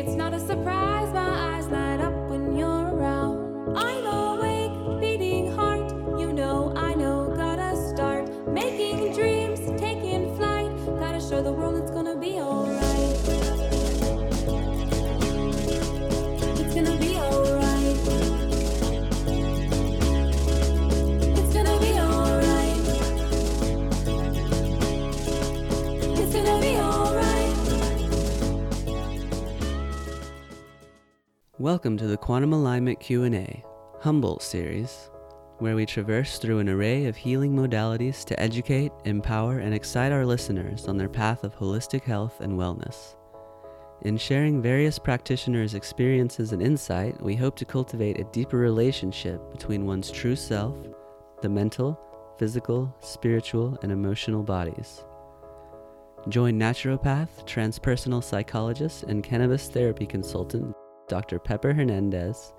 It's not a surprise, Welcome to the Quantum Alignment Q&A, Humboldt series, where we traverse through an array of healing modalities to educate, empower, and excite our listeners on their path of holistic health and wellness. In sharing various practitioners' experiences and insight, we hope to cultivate a deeper relationship between one's true self, the mental, physical, spiritual, and emotional bodies. Join naturopath, transpersonal psychologist, and cannabis therapy consultant Dr. Pepper Hernandez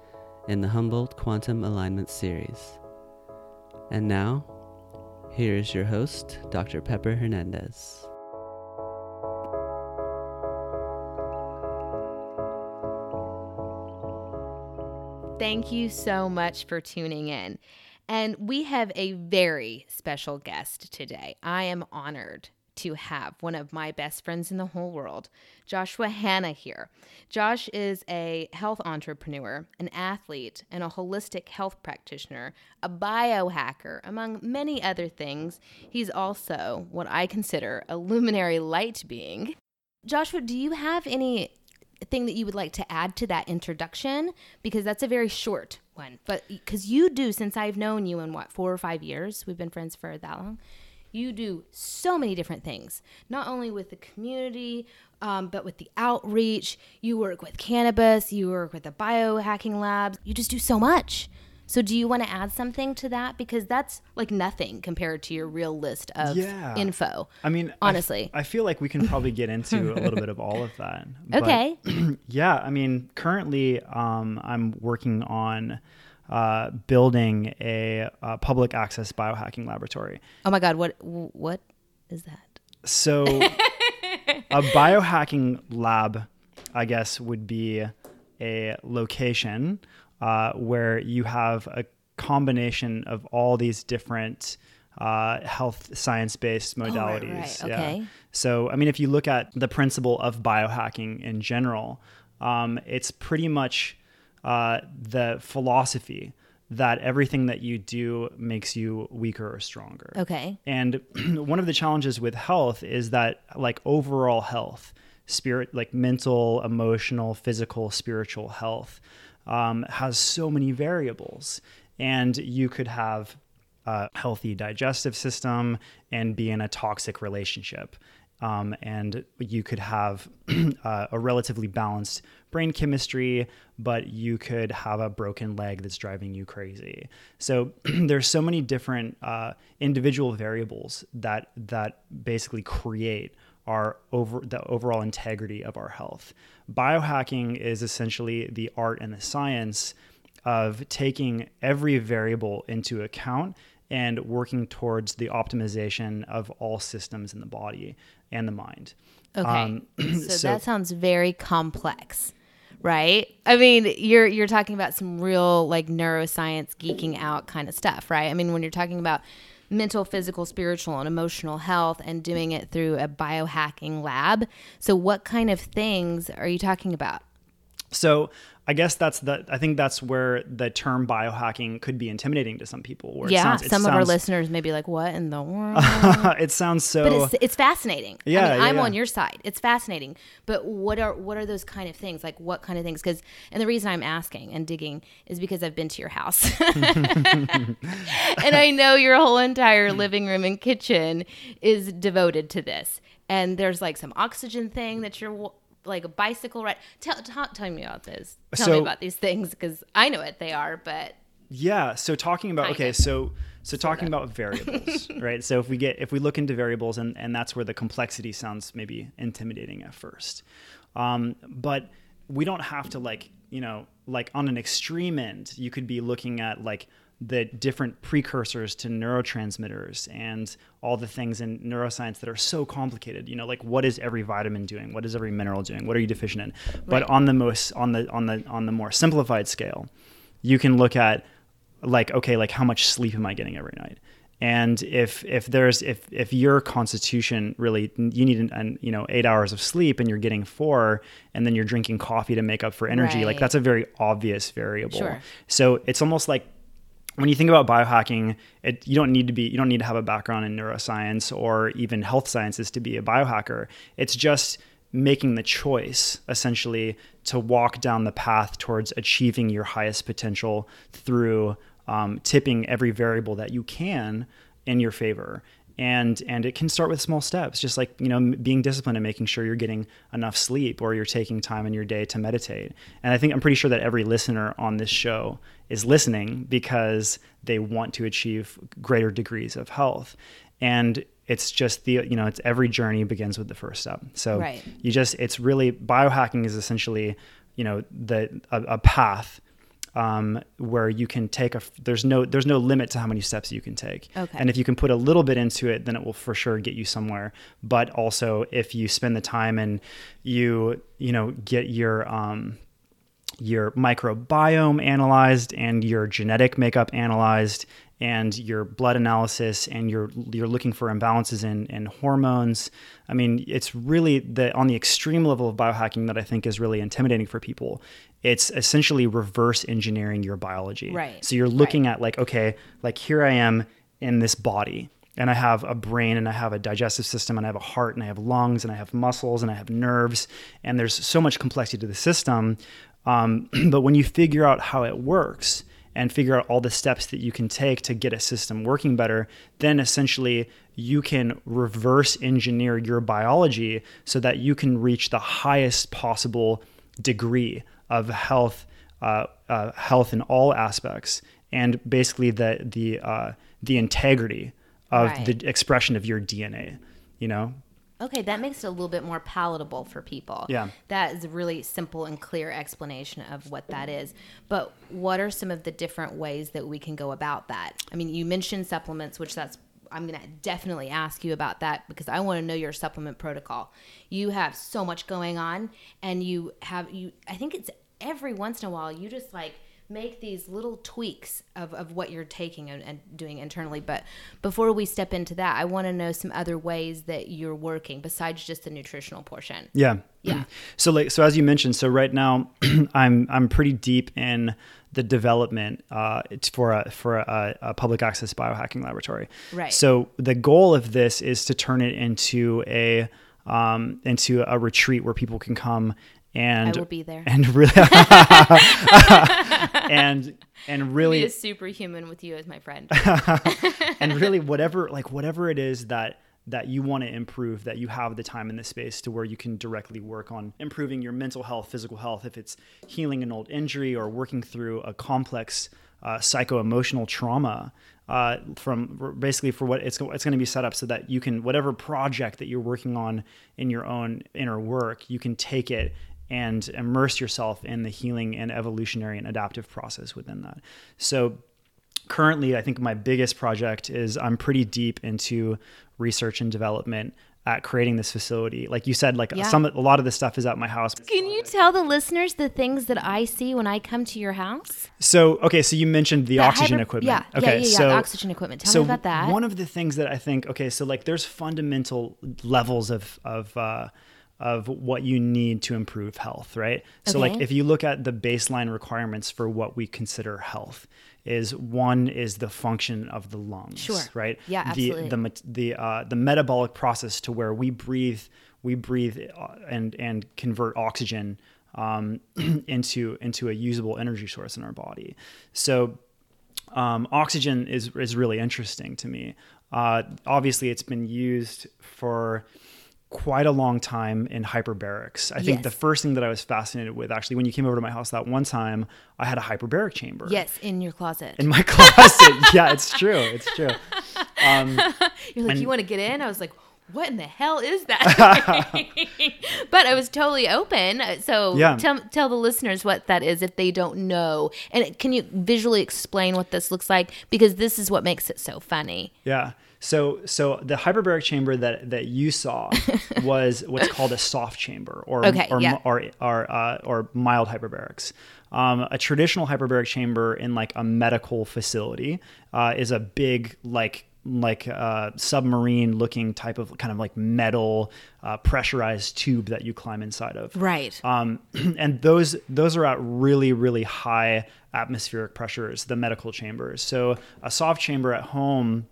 in the Humboldt Quantum Alignment Series. And now, here is your host, Dr. Pepper Hernandez. Thank you so much for tuning in. And we have a very special guest today. I am honored to have one of my best friends in the whole world, Joshua Hanna, here. Josh is a health entrepreneur, an athlete, and a holistic health practitioner, a biohacker, among many other things. He's also what I consider a luminary light being. Joshua, do you have any thing that you would like to add to that introduction because that's a very short one but because you do since i've known you in what four or five years we've been friends for that long you do so many different things. Not only with the community um, but with the outreach. You work with cannabis. You work with the biohacking labs. You just do so much. So do you want to add something to that? Because that's like nothing compared to your real list of Yeah. info I mean, honestly. I, feel like we can probably get into a little bit of all of that. But, okay. yeah, I mean, currently, um, I'm working on uh, building a, uh public access biohacking laboratory. oh my god what what is that So, a biohacking lab, I guess, would be a location uh, where you have a combination of all these different uh, health science based Oh, right, modalities. right. Okay. So, I mean, if you look at the principle of biohacking in general, um, it's pretty much uh, the philosophy that everything that you do makes you weaker or stronger. okay And one of the challenges with health is that like overall health, spirit, like mental, emotional, physical, spiritual health, um, has so many variables. And you could have a healthy digestive system and be in a toxic relationship. Um, and you could have uh, a relatively balanced brain chemistry, but you could have a broken leg that's driving you crazy. So there's so many different uh, individual variables that that basically create our over the overall integrity of our health. Biohacking is essentially the art and the science of taking every variable into account and working towards the optimization of all systems in the body and the mind. Okay. Um, so, so- that sounds very complex, right? I mean, you're you're talking about some real like neuroscience geeking out kind of stuff, right? I mean, when you're talking about mental, physical, spiritual, and emotional health and doing it through a biohacking lab. So what kind of things are you talking about? So I guess that's the I think that's where the term biohacking could be intimidating to some people. Where it yeah, sounds, it some of our listeners may be like, "What in the world?" it sounds so. but it's it's fascinating. I Yeah, mean, yeah, I'm yeah. on your side. It's fascinating. But what are what are those kind of things? Like what kind of things? Because and the reason I'm asking and digging is because I've been to your house, and I know your whole entire living room and kitchen is devoted to this. And there's like some oxygen thing that you're like a bicycle ride. Tell tell, tell me about this. Tell me about these things because I know what they are, but Yeah. So talking about okay, so so talking about variables, right? So if we get if we look into variables and and that's where the complexity sounds maybe intimidating at first, um, but we don't have to like you know like on an extreme end. You could be looking at like the different precursors to neurotransmitters and all the things in neuroscience that are so complicated. You know, like what is every vitamin doing? What is every mineral doing? What are you deficient in? But on the most on the on the on the more simplified scale, you can look at like okay, like how much sleep am I getting every night? And if if there's if if your constitution really you need an, an you know eight hours of sleep and you're getting four, and then you're drinking coffee to make up for energy, like that's a very obvious variable. Sure. So it's almost like when you think about biohacking, it, you don't need to be you don't need to have a background in neuroscience or even health sciences to be a biohacker. It's just making the choice essentially to walk down the path towards achieving your highest potential through um, tipping every variable that you can in your favor and and it can start with small steps just like you know being disciplined and making sure you're getting enough sleep or you're taking time in your day to meditate. And i think i'm pretty sure that every listener on this show is listening because they want to achieve greater degrees of health. And it's just the you know it's every journey begins with the first step. So Right. you just it's really biohacking is essentially you know the a, a path um, where you can take a there's no there's no limit to how many steps you can take Okay. and if you can put a little bit into it then it will for sure get you somewhere but also if you spend the time and you you know get your um, your microbiome analyzed and your genetic makeup analyzed and your blood analysis and you're you're looking for imbalances in, in hormones. I mean, it's really the on the extreme level of biohacking that I think is really intimidating for people. It's essentially reverse engineering your biology. Right. So you're looking at like, okay, like here I am in this body and I have a brain and I have a digestive system and I have a heart and I have lungs and I have muscles and I have nerves and there's so much complexity to the system. Um, but when you figure out how it works and figure out all the steps that you can take to get a system working better, then essentially you can reverse engineer your biology so that you can reach the highest possible degree of health, uh, uh, health in all aspects, and basically the the uh, the integrity of Right. the expression of your DNA. You know, Okay, that makes it a little bit more palatable for people. Yeah. That is a really simple and clear explanation of what that is. But what are some of the different ways that we can go about that? I mean, you mentioned supplements, which that's I'm going to definitely ask you about that because I want to know your supplement protocol. You have so much going on and you have you I think it's every once in a while you just like make these little tweaks of, of what you're taking and, and doing internally. But before we step into that, I want to know some other ways that you're working besides just the nutritional portion. Yeah. Yeah. So like so as you mentioned, so right now I'm I'm pretty deep in the development uh, it's for a for a, a public access biohacking laboratory. Right. So the goal of this is to turn it into a um, into a retreat where people can come and I will be there. and really and and really Be a superhuman with you as my friend. and really whatever like whatever it is that that you want to improve that you have the time and the space to where you can directly work on improving your mental health physical health if it's healing an old injury or working through a complex uh, psycho-emotional trauma uh, from basically for what it's, it's going to be set up so that you can whatever project that you're working on in your own inner work you can take it and immerse yourself in the healing and evolutionary and adaptive process within that so currently i think my biggest project is i'm pretty deep into research and development at creating this facility like you said like Yeah. some a lot of the stuff is at my house Can you tell the listeners the things that I see when I come to your house? so okay so you mentioned the oxygen hyper- equipment yeah, yeah, okay yeah, yeah, so the oxygen equipment. Tell so me about that. one of the things that i think okay so like there's fundamental levels of of uh of what you need to improve health, right? So like if you look at the baseline requirements for what we consider health is one is the function of the lungs, Sure. right? Yeah, absolutely. The the the uh, the metabolic process to where we breathe we breathe uh, and and convert oxygen um, into into a usable energy source in our body. So um, oxygen is is really interesting to me. Uh, obviously, it's been used for quite a long time in hyperbarics. I think Yes. the first thing that I was fascinated with, actually, when you came over to my house that one time, I had a hyperbaric chamber. yes, in your closet. In my closet. yeah, it's true. It's true. Um, You're like, and- you want to get in? I was like, what in the hell is that? but I was totally open. So Yeah. tell tell the listeners what that is if they don't know. And can you visually explain what this looks like? Because this is what makes it so funny. Yeah. So so the hyperbaric chamber that that you saw was what's called a soft chamber or Okay, or yeah. or or, uh, or mild hyperbarics. Um, a traditional hyperbaric chamber in like a medical facility uh, is a big like like uh, submarine looking type of kind of like metal uh, pressurized tube that you climb inside of. Right. Um, and those those are at really really high atmospheric pressures, the medical chambers. So a soft chamber at home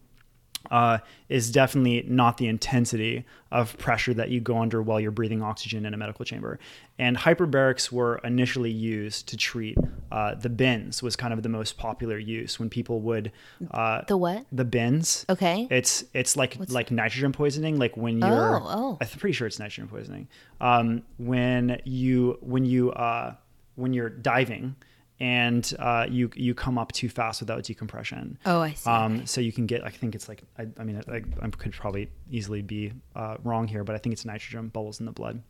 uh, is definitely not the intensity of pressure that you go under while you're breathing oxygen in a medical chamber. And hyperbarics were initially used to treat uh, the bends was kind of the most popular use when people would uh, the what? the bends. Okay. It's it's like like nitrogen poisoning. Like when you're, Oh, oh. I'm pretty sure it's nitrogen poisoning. Um, when you when you uh, when you're diving and uh, you you come up too fast without decompression. Oh, I see. Um, so you can get. I think it's like. I, I mean, I, I could probably easily be uh, wrong here, but I think it's nitrogen bubbles in the blood.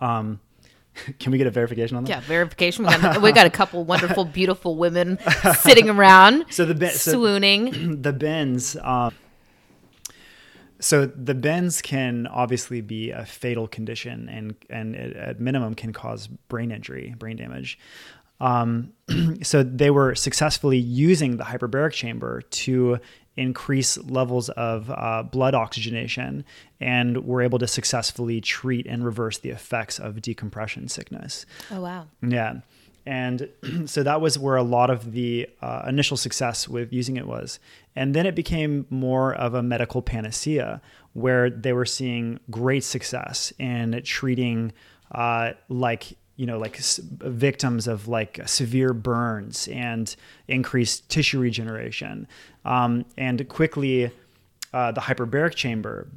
Um, can we get a verification on that? yeah, verification. We got, we got a couple wonderful, beautiful women sitting around, So the ben- so- swooning. the bends um, so the bends can obviously be a fatal condition and and at minimum can cause brain injury brain damage um, so they were successfully using the hyperbaric chamber to increase levels of uh, blood oxygenation and were able to successfully treat and reverse the effects of decompression sickness Oh wow. yeah. And so that was where a lot of the uh, initial success with using it was. And then it became more of a medical panacea where they were seeing great success in treating uh, like you know like victims of like severe burns and increased tissue regeneration um, and quickly uh, the hyperbaric chamber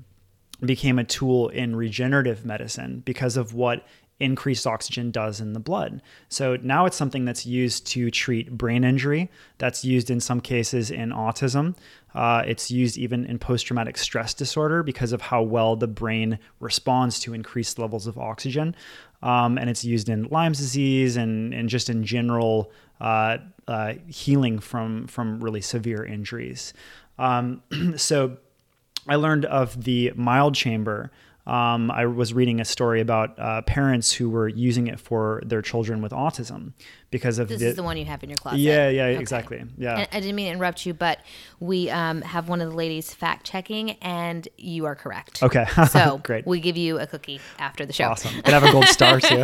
became a tool in regenerative medicine because of what increased oxygen does in the blood. So now it's something that's used to treat brain injury. That's used in some cases in autism. Uh, it's used even in post traumatic stress disorder because of how well the brain responds to increased levels of oxygen. Um, and it's used in Lyme's disease and, and just in general uh, uh, healing from, from really severe injuries. Um, so I learned of the mild chamber. Um, I was reading a story about uh, parents who were using it for their children with autism because of This the, is the one you have in your closet. yeah yeah Okay. exactly yeah And I didn't mean to interrupt you, but we um, have one of the ladies fact checking, and you are correct. okay So great we give you a cookie after the show. awesome can I have a gold star too you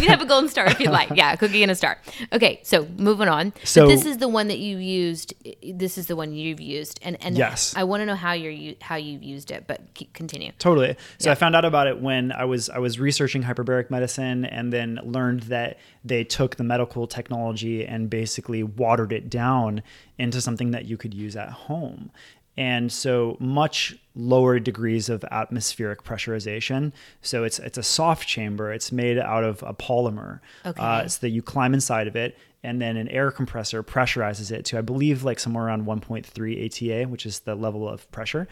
can have a golden star if you'd like. Yeah, a cookie and a star. Okay, so moving on. So- but this is the one that you used. This is the one you've used, and and Yes. I want to know how you're how you've used it. But keep, continue. Totally. So I found out about it when I was I was researching hyperbaric medicine, and then learned that they took the medical technology and basically watered it down into something that you could use at home. And so much lower degrees of atmospheric pressurization. So it's it's a soft chamber. It's made out of a polymer, Okay. uh, so that you climb inside of it, and then an air compressor pressurizes it to I believe like somewhere around 1.3 ATA, which is the level of pressure.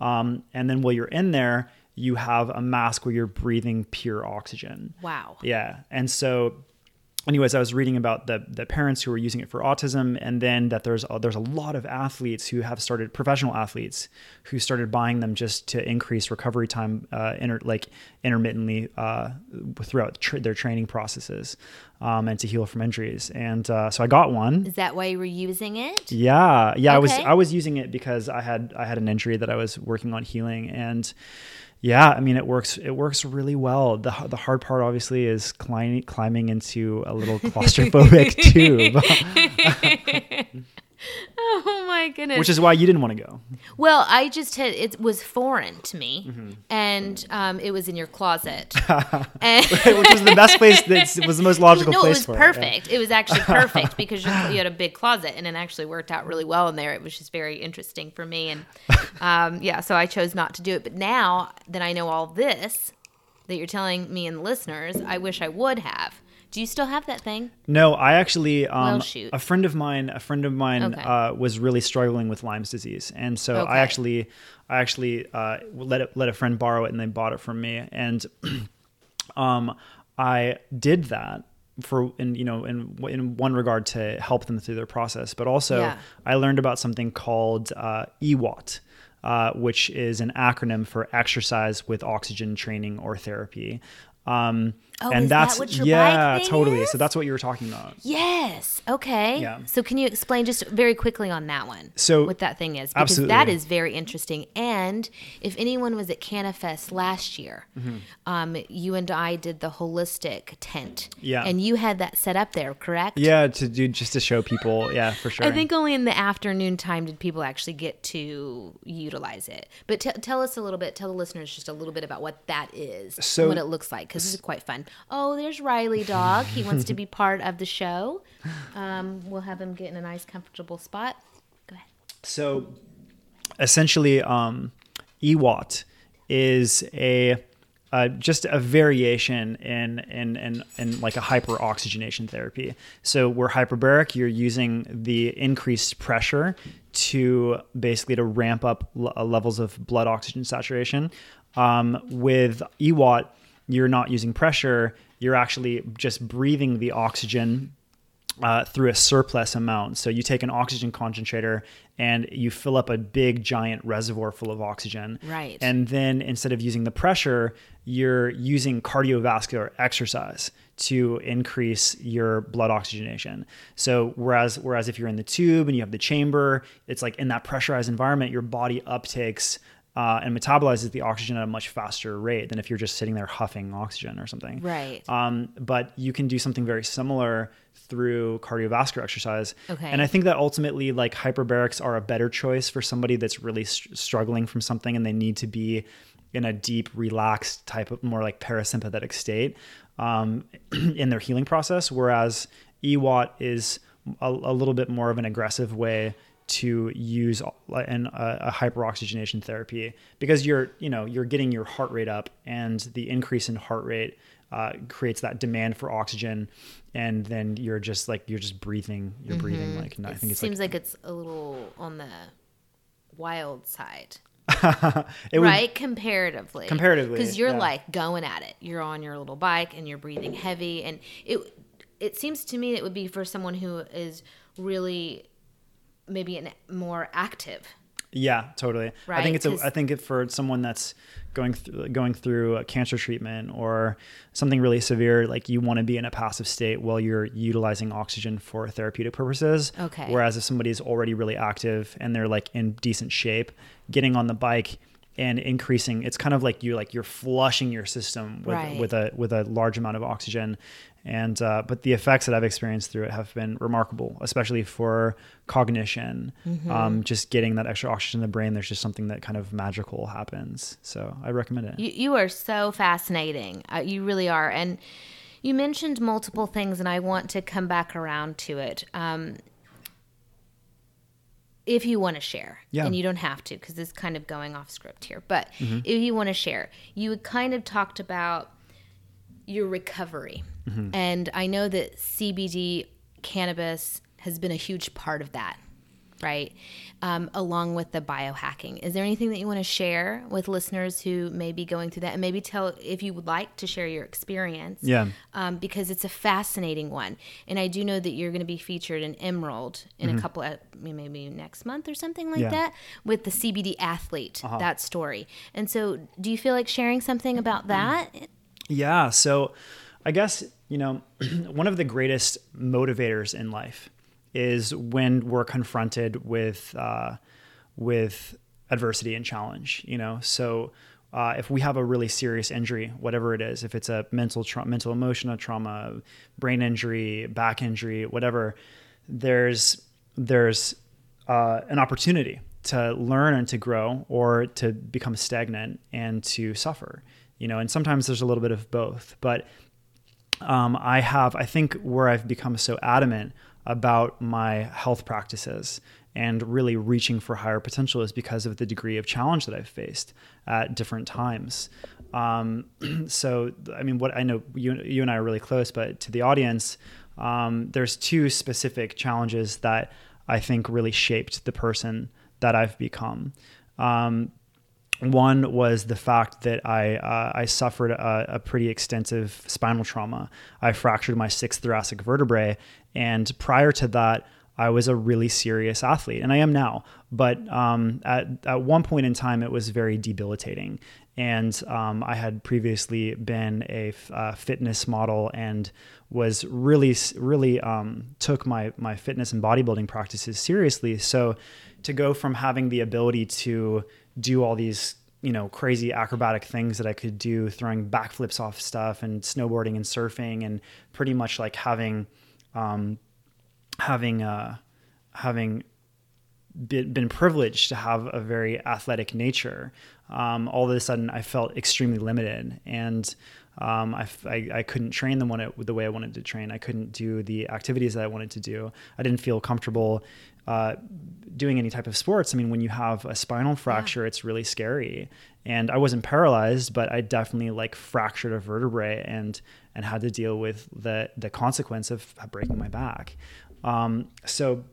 Um, and then while you're in there, you have a mask where you're breathing pure oxygen. Wow. Yeah. And so anyways, I was reading about the the parents who were using it for autism, and then that there's a, there's a lot of athletes who have started professional athletes who started buying them just to increase recovery time, uh, inter, like intermittently uh, throughout tra- their training processes, um, and to heal from injuries. And uh, so I got one. Is that why you were using it? Yeah, yeah. I was I was using it because I had I had an injury that I was working on healing, and yeah, I mean it works it works really well. the The hard part obviously is climbing climbing into a little claustrophobic tube, Oh my goodness. which is why you didn't want to go. well, I just had it was foreign to me, Mm-hmm. and um, it was in your closet. and which was the best place. That was the most logical no, it place was for perfect. It was actually perfect because you, you had a big closet, and it actually worked out really well in there. It was just very interesting for me, and um, yeah, so I chose not to do it. But now that I know all this, that you're telling me and the listeners I wish I would have. Do you still have that thing? No, I actually um, Well, shoot. a friend of mine, a friend of mine Okay. uh, was really struggling with Lyme's disease, and so Okay. I actually, I actually uh, let it, let a friend borrow it, and they bought it from me, and um, I did that for in you know in in one regard to help them through their process, but also Yeah. I learned about something called uh, EWOT. Uh, which is an acronym for exercise with oxygen training or therapy. Um, Oh, and that that's what your yeah, totally. is? So that's what you were talking about. Yes. Okay. Yeah. So can you explain just very quickly on that one? So- what that thing is because Absolutely. that is very interesting. And if anyone was at CanaFest last year, Mm-hmm. um, you and I did the holistic tent. Yeah. And you had that set up there, correct? Yeah, to do just to show people. Yeah, for sure. I think only in the afternoon time did people actually get to utilize it. But t- tell us a little bit, tell the listeners just a little bit about what that is, So- and what it looks like, because this is quite fun. Oh, there's Riley Dog. He wants to be part of the show. Um, we'll have him get in a nice, comfortable spot. Go ahead. so. Essentially, um, EWOT is a uh, just a variation in, in in in like a hyperoxygenation therapy. So we're hyperbaric. You're using the increased pressure to basically to ramp up l- uh, levels of blood oxygen saturation. Um, with EWOT, you're not using pressure. You're actually just breathing the oxygen uh, through a surplus amount. So you take an oxygen concentrator and you fill up a big giant reservoir full of oxygen. Right. And then instead of using the pressure, you're using cardiovascular exercise to increase your blood oxygenation. So whereas whereas if you're in the tube and you have the chamber, it's like in that pressurized environment, your body uptakes uh, and metabolizes the oxygen at a much faster rate than if you're just sitting there huffing oxygen or something. Right. Um, but you can do something very similar through cardiovascular exercise. Okay. And I think that ultimately, like hyperbarics are a better choice for somebody that's really str- struggling from something and they need to be in a deep, relaxed type of more like parasympathetic state um, in their healing process. Whereas EWOT is a, a little bit more of an aggressive way to use an, a, a hyperoxygenation therapy because you're you know you're getting your heart rate up and the increase in heart rate uh, creates that demand for oxygen and then you're just like you're just breathing you're breathing like I It think it seems like like, it's a little on the wild side. it would, right comparatively Comparatively, because you're yeah. like going at it you're on your little bike and you're breathing heavy and it it seems to me it would be for someone who is really maybe an more active Yeah, totally. I think it's a. I think it for someone that's going through going through a cancer treatment or something really severe, like you want to be in a passive state while you're utilizing oxygen for therapeutic purposes. Okay. Whereas if somebody's already really active and they're like in decent shape, getting on the bike and increasing, it's kind of like you like you're flushing your system with Right. with a with a large amount of oxygen. And uh, but the effects that I've experienced through it have been remarkable, especially for cognition. Mm-hmm. Um, just getting that extra oxygen in the brain, there's just something that kind of magical happens. So I recommend it. You, you are so fascinating. Uh, you really are. And you mentioned multiple things, and I want to come back around to it. Um, if you want to share, Yeah. and you don't have to, because this is kind of going off script here, but Mm-hmm. if you want to share, you kind of talked about your recovery. Mm-hmm. And I know that CBD cannabis has been a huge part of that, right? Um, along with the biohacking. Is there anything that you want to share with listeners who may be going through that? And maybe tell if you would like to share your experience. Yeah. Um, because it's a fascinating one. And I do know that you're going to be featured in Emerald in a couple of, maybe next month or something like Mm-hmm. Yeah. Uh-huh. that with the CBD athlete, that story. And so do you feel like sharing something about that? Yeah. So I guess, you know, one of the greatest motivators in life is when we're confronted with, uh, with adversity and challenge, you know? So, uh, if we have a really serious injury, whatever it is, if it's a mental, tra- mental, emotional trauma, brain injury, back injury, whatever, there's, there's, uh, an opportunity to learn and to grow or to become stagnant and to suffer you know and sometimes there's a little bit of both but um, i have i think where i've become so adamant about my health practices and really reaching for higher potential is because of the degree of challenge that i've faced at different times Um, so, I mean, what I know you, you and I are really close, but to the audience, um, there's two specific challenges that I think really shaped the person that I've become. Um, one was the fact that I uh, I suffered a, a, pretty extensive spinal trauma. I fractured my sixth thoracic vertebrae, and prior to that, I was a really serious athlete, and I am now. But um, at at one point in time, it was very debilitating, and um, I had previously been a uh, fitness model and was really really um, took my my fitness and bodybuilding practices seriously. So to go from having the ability to do all these you know crazy acrobatic things that I could do, throwing backflips off stuff and snowboarding and surfing, and pretty much like having um, having uh, having been, privileged to have a very athletic nature. Um, all of a sudden, I felt extremely limited, and um, I, I, I, couldn't train them it, the way I wanted to train. I couldn't do the activities that I wanted to do. I didn't feel comfortable uh, doing any type of sports. I mean, when you have a spinal fracture, yeah. it's really scary. And I wasn't paralyzed, but I definitely like fractured a vertebrae and and had to deal with the the consequence of breaking my back. Um, so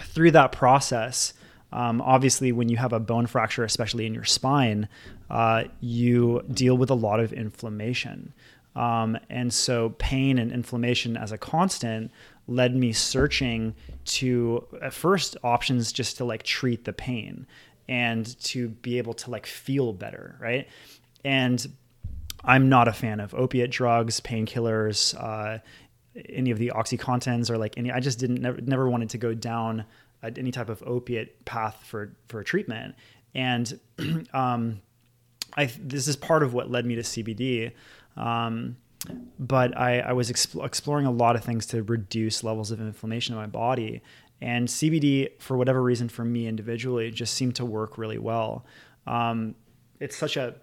through that process, um, obviously, when you have a bone fracture, especially in your spine, uh, you deal with a lot of inflammation. Um, and so, pain and inflammation as a constant led me searching to at first options just to like treat the pain and to be able to like feel better, right? And I'm not a fan of opiate drugs, painkillers, uh, any of the oxycontins or like any. I just didn't never, never wanted to go down any type of opiate path for for treatment. And um, I this is part of what led me to CBD. Um, but I, I was exp- exploring a lot of things to reduce levels of inflammation in my body. And CBD, for whatever reason, for me individually, just seemed to work really well. Um, it's such a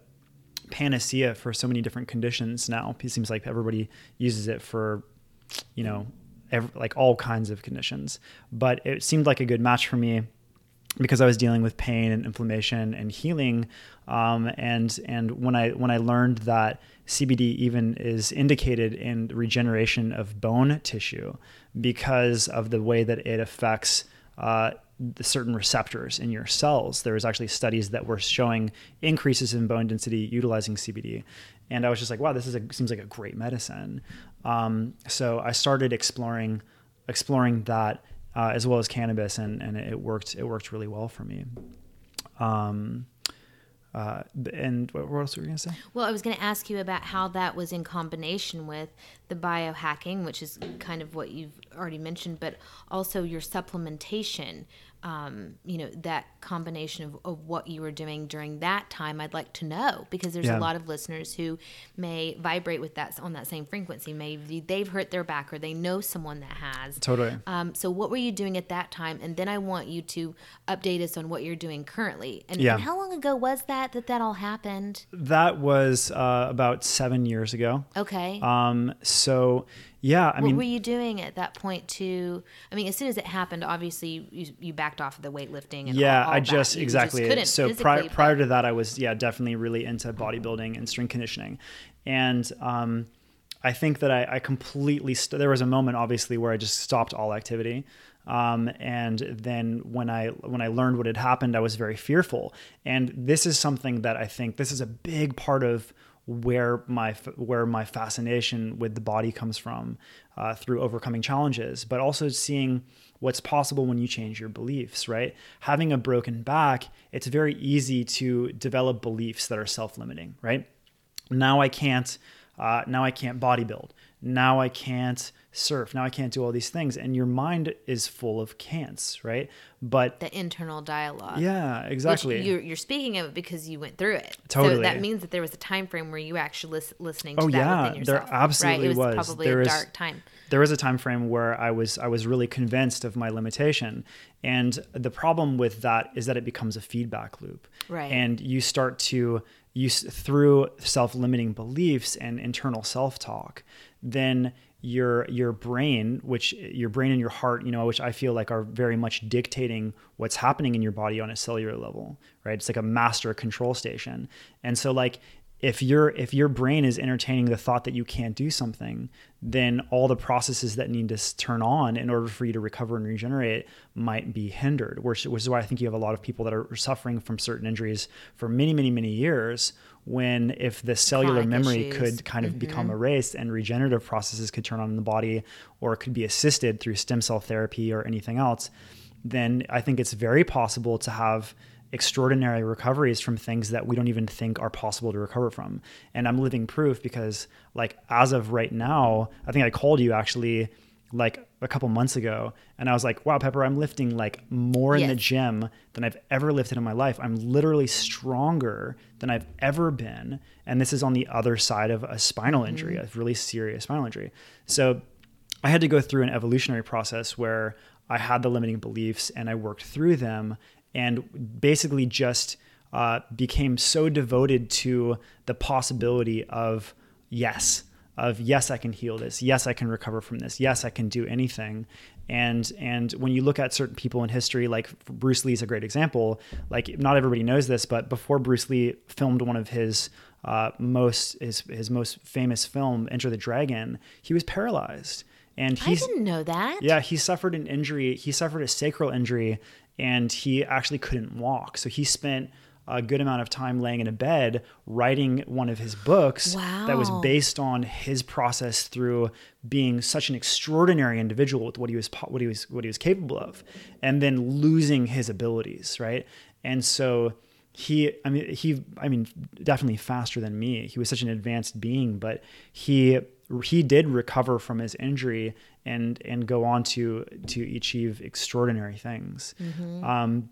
panacea for so many different conditions now. It seems like everybody uses it for, you know, like all kinds of conditions. But it seemed like a good match for me because I was dealing with pain and inflammation and healing. Um, and and when I when I learned that CBD even is indicated in regeneration of bone tissue because of the way that it affects uh, certain receptors in your cells. There was actually studies that were showing increases in bone density utilizing CBD, and I was just like, wow, this is a, seems like a great medicine. Um, so I started exploring exploring that uh, as well as cannabis, and and it worked it worked really well for me. Um, uh, and what, else were you to say? Well, I was to ask you about how that was in combination with the biohacking, which is kind of what you've already mentioned, but also your supplementation um, you know, that combination of, of what you were doing during that time, I'd like to know because there's yeah. a lot of listeners who may vibrate with that on that same frequency. Maybe they've hurt their back or they know someone that has. Totally. Um, so what were you doing at that time? And then I want you to update us on what you're doing currently. And, yeah. and how long ago was that that that all happened? That was uh, about seven years ago. Okay. Um, so yeah, I what mean, what were you doing at that point? To, I mean, as soon as it happened, obviously you, you backed off of the weightlifting. And yeah, all, all I just that. exactly. Just so prior prior to that, I was yeah definitely really into bodybuilding and strength conditioning, and um, I think that I, I completely st- there was a moment obviously where I just stopped all activity. Um, and then when I when I learned what had happened, I was very fearful. And this is something that I think this is a big part of where my where my fascination with the body comes from uh, through overcoming challenges, but also seeing what's possible when you change your beliefs. Right, having a broken back, it's very easy to develop beliefs that are self-limiting. Right, now I can't. Uh, now I can't bodybuild. Now I can't surf. Now I can't do all these things. And your mind is full of can'ts, right? But the internal dialogue. Yeah, exactly. You're, you're, speaking of it because you went through it. Totally. So that means that there was a time frame where you actually lis- listening to oh, that yeah, within yourself. There absolutely right? It was. was probably there a is, dark time. There was a time frame where I was I was really convinced of my limitation. And the problem with that is that it becomes a feedback loop. Right. And you start to use through self-limiting beliefs and internal self-talk, then your your brain which your brain and your heart you know which i feel like are very much dictating what's happening in your body on a cellular level right? It's like a master control station. And so like if your if your brain is entertaining the thought that you can't do something, then all the processes that need to turn on in order for you to recover and regenerate might be hindered. Which, which is why I think you have a lot of people that are suffering from certain injuries for many, many, many years. When if the cellular Chronic memory issues. could kind of become mm-hmm. erased and regenerative processes could turn on in the body, or could be assisted through stem cell therapy or anything else, then I think it's very possible to have extraordinary recoveries from things that we don't even think are possible to recover from. And I'm living proof because like as of right now, I think I called you actually like a couple months ago and I was like, "Wow, Pepper, I'm lifting like more in the gym than I've ever lifted in my life. I'm literally stronger than I've ever been." And this is on the other side of a spinal mm-hmm. injury, a really serious spinal injury. So I had to go through an evolutionary process where I had the limiting beliefs and I worked through them and basically just uh, became so devoted to the possibility of yes, of yes, I can heal this. Yes, I can recover from this. Yes, I can do anything. And and when you look at certain people in history, like Bruce Lee is a great example. Like not everybody knows this, but before Bruce Lee filmed one of his uh, most his his most famous film, Enter the Dragon, he was paralyzed. And I didn't know that. yeah, he suffered an injury. He suffered a sacral injury and he actually couldn't walk. So he spent a good amount of time laying in a bed writing one of his books that was based on his process through being such an extraordinary individual with what he was what he was what he was capable of and then losing his abilities, right? And so he i mean he i mean definitely faster than me he was such an advanced being but he he did recover from his injury and and go on to to achieve extraordinary things. Um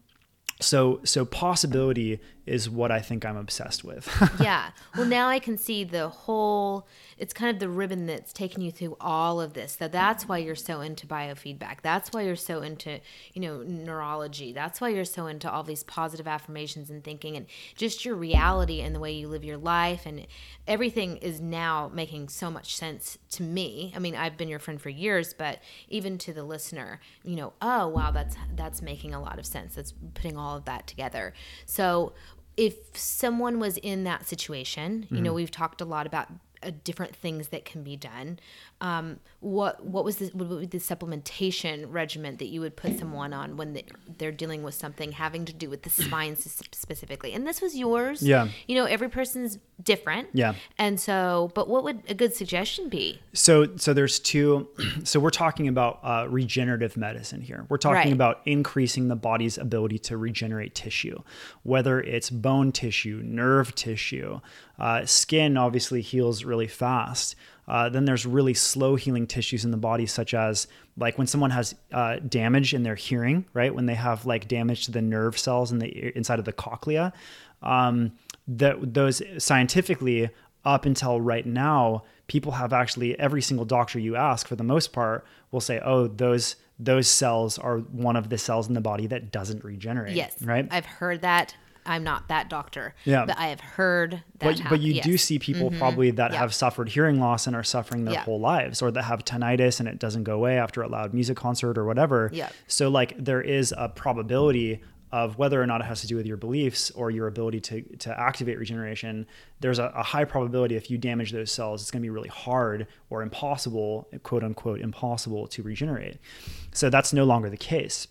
so so possibility is what i think i'm obsessed with yeah. Well, now I can see the whole. It's kind of the ribbon that's taking you through all of this. So that's why you're so into biofeedback. That's why you're so into, you know, neurology. That's why you're so into all these positive affirmations and thinking and just your reality and the way you live your life and everything is now making so much sense to me. I mean, I've been your friend for years, but even to the listener, you know, oh wow, that's that's making a lot of sense. That's putting all of that together. So if someone was in that situation, you know, we've talked a lot about uh, different things that can be done. Um, what what was the what would be the supplementation regimen that you would put someone on when they, they're dealing with something having to do with the spine specifically? And this was yours. Yeah. You know, every person's different. Yeah. And so, but what would a good suggestion be? So, so there's two. So we're talking about uh, regenerative medicine here. We're talking Right. about increasing the body's ability to regenerate tissue, whether it's bone tissue, nerve tissue, uh, skin. Obviously heals really fast. Uh, then there's really slow healing tissues in the body, such as like when someone has uh, damage in their hearing, right? When they have like damage to the nerve cells in the inside of the cochlea, um, that those scientifically up until right now, people have actually every single doctor you ask, for the most part, will say, "Oh, those those cells are one of the cells in the body that doesn't regenerate." Yes. right. I've heard that. I'm not that doctor. Yeah. But I have heard that. but, but you do see people probably that Yeah. have suffered hearing loss and are suffering their Yeah. whole lives or that have tinnitus and it doesn't go away after a loud music concert or whatever Yeah. so like there is a probability of whether or not it has to do with your beliefs or your ability to, to activate regeneration there's a, a high probability if you damage those cells it's going to be really hard or impossible quote unquote impossible to regenerate so that's no longer the case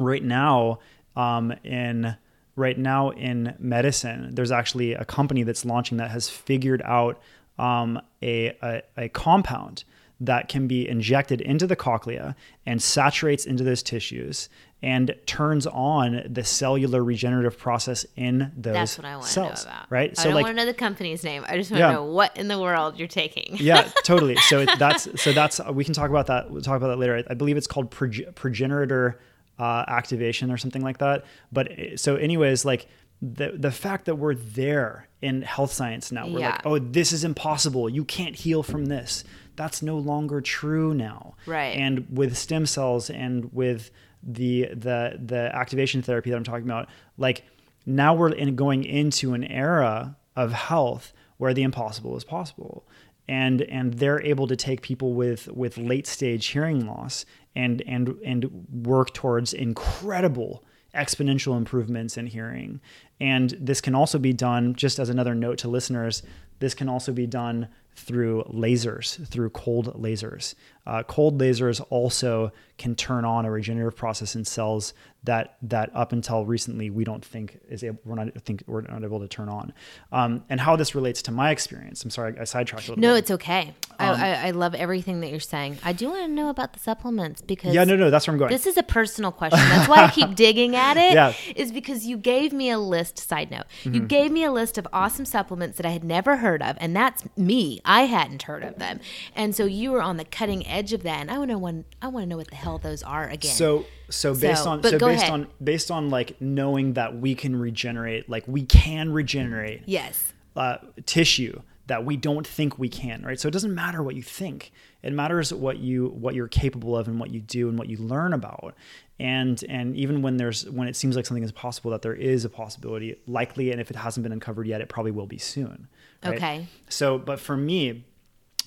right now um, in right now in medicine there's actually a company that's launching that has figured out um, a, a, a compound that can be injected into the cochlea and saturates into those tissues and turns on the cellular regenerative process in those That's what I want cells to know about. right I don't want to know the company's name. I just want to know what in the world you're taking. yeah, totally. So that's so that's we can talk about that. We'll talk about that later. I, I believe it's called proge- progenitor uh, activation or something like that. But uh, so, anyways, like the the fact that we're there in health science now, we're Yeah. like, oh, this is impossible. You can't heal from this. That's no longer true now. Right. And with stem cells and with the the the activation therapy that I'm talking about, like now we're in going into an era of health where the impossible is possible. And and they're able to take people with with late stage hearing loss and and and work towards incredible exponential improvements in hearing. And this can also be done, just as another note to listeners, this can also be done through lasers, through cold lasers. Uh, cold lasers also can turn on a regenerative process in cells that that up until recently we don't think is able, we're not think we're not able to turn on. Um, and how this relates to my experience. I'm sorry, I sidetracked a little. Bit. No, bit. it's okay. I, I, I love everything that you're saying. I do want to know about the supplements because yeah, no, no, that's where I'm going. This is a personal question. That's why I keep digging at it. Yeah. Is because you gave me a list, side note, you Mm-hmm. gave me a list of awesome supplements that I had never heard of. And that's me. I hadn't heard of them. And so you were on the cutting edge of that. And I want to know, when, I want to know what the hell those are again. So so based So, on so based ahead. on based on like knowing that we can regenerate, like we can regenerate yes. uh, tissue that we don't think we can, right? So it doesn't matter what you think. It matters what you what you're capable of and what you do and what you learn about. And and even when there's when it seems like something is possible, that there is a possibility, likely, and if it hasn't been uncovered yet, it probably will be soon. right? Okay. So, but for me,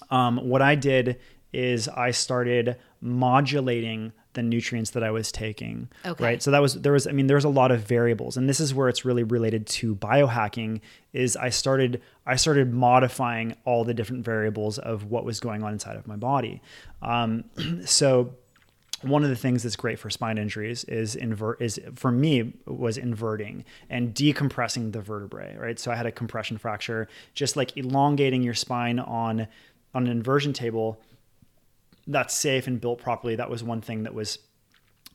um, what I did is I started modulating the nutrients that I was taking. Okay. Right. So that was there was I mean there was a lot of variables, and this is where it's really related to biohacking. Is I started I started modifying all the different variables of what was going on inside of my body. Um, so one of the things that's great for spine injuries is invert is for me was inverting and decompressing the vertebrae right so i had a compression fracture just like elongating your spine on on an inversion table that's safe and built properly that was one thing that was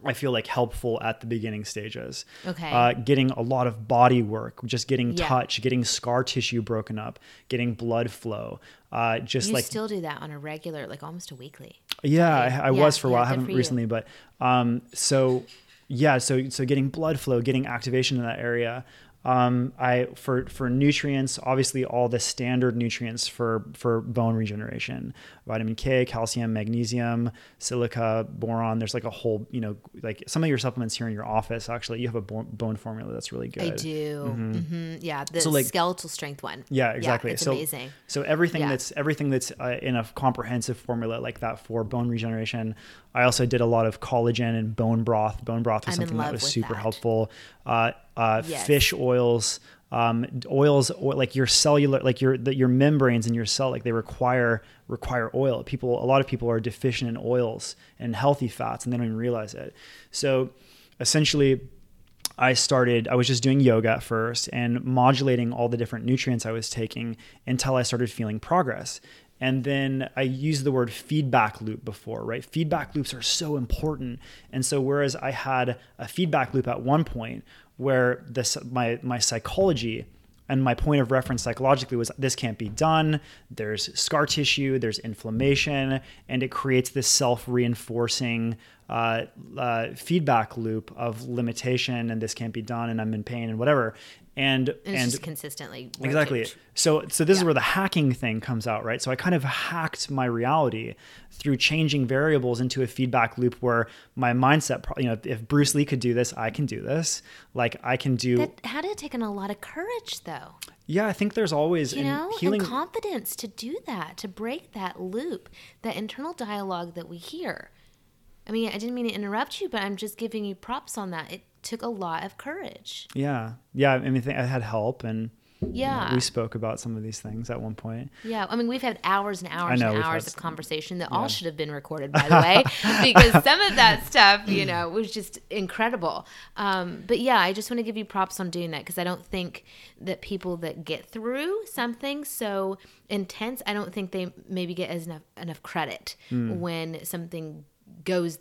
I feel like helpful at the beginning stages. Okay. Uh, getting a lot of body work, just getting Yeah. touch, getting scar tissue broken up, getting blood flow. Uh, just You like still do that on a regular, like almost a weekly. yeah, I, I Yeah, was for a while. yeah, I haven't recently, but um, so yeah, so so getting blood flow, getting activation in that area. Um, I for for nutrients, obviously all the standard nutrients for for bone regeneration, vitamin K, calcium, magnesium, silica, boron. There's like a whole, you know, like some of your supplements here in your office. Actually, you have a bone, bone formula that's really good. I do. hmm Yeah. The So, like- skeletal strength one. Yeah, exactly. it's so, amazing. So everything Yeah. that's everything that's uh, in a comprehensive formula like that for bone regeneration. I also did a lot of collagen and bone broth. Bone broth was I'm something that was super that. helpful. Uh, uh, Yes. Fish oils, um, oils oil, like your cellular, like your the, your membranes in your cell, like they require require oil. People, a lot of people are deficient in oils and healthy fats, and they don't even realize it. So essentially I started, I was just doing yoga at first and modulating all the different nutrients I was taking until I started feeling progress. And then I used the word feedback loop before, right? Feedback loops are so important. And so, whereas I had a feedback loop at one point where this, my, my psychology and my point of reference psychologically was this can't be done. There's scar tissue, there's inflammation, and it creates this self reinforcing uh, uh, feedback loop of limitation and this can't be done and I'm in pain and whatever. And, And it's and just consistently. Exactly. So so this is where the hacking thing comes out, right? So I kind of hacked my reality through changing variables into a feedback loop where my mindset, pro- you know, if Bruce Lee could do this, I can do this. Like I can do. That had to have taken a lot of courage, though. yeah, I think there's always You in know, healing. and confidence to do that, to break that loop, that internal dialogue that we hear. I mean, I didn't mean to interrupt you, but I'm just giving you props on that. It took a lot of courage. yeah, yeah. I mean, I had help, and Yeah. we spoke about some of these things at one point. Yeah, I mean, we've had hours and hours know, and hours of conversation that all should have been recorded, by the way, because some of that stuff, you know, was just incredible. Um, but yeah, I just want to give you props on doing that because I don't think that people that get through something so intense, I don't think they maybe get as enough enough credit Hmm. when something goes.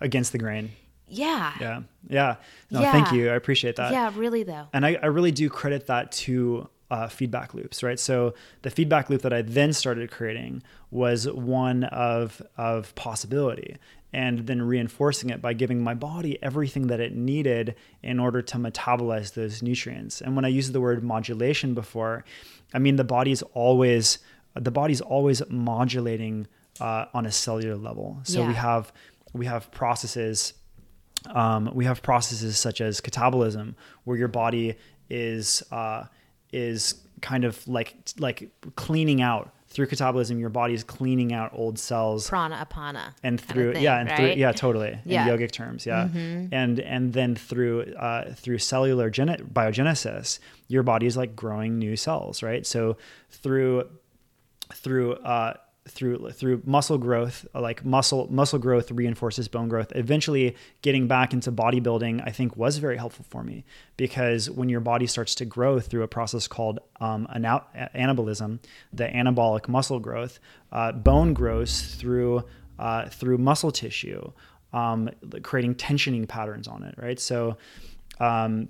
Against the grain. Yeah. Yeah, yeah. No, thank you. I appreciate that. Yeah, really though. and I, I really do credit that to uh, feedback loops, right? So the feedback loop that I then started creating was one of of possibility, and then reinforcing it by giving my body everything that it needed in order to metabolize those nutrients. And when I used the word modulation before, I mean the body's always the body's always modulating uh, on a cellular level. So we have we have processes um, we have processes such as catabolism, where your body is uh, is kind of like like cleaning out through catabolism, your body is cleaning out old cells Prana apana. and kind of through thing, yeah and through yeah totally Yeah. Mm-hmm. in yogic terms yeah and and then through uh, through cellular gene- biogenesis your body is like growing new cells right so through through uh through through muscle growth uh, like muscle muscle growth reinforces bone growth. Eventually getting back into bodybuilding i think was very helpful for me because when your body starts to grow through a process called um, ana- anabolism the anabolic muscle growth uh, bone grows through uh, through muscle tissue um, creating tensioning patterns on it right? So um,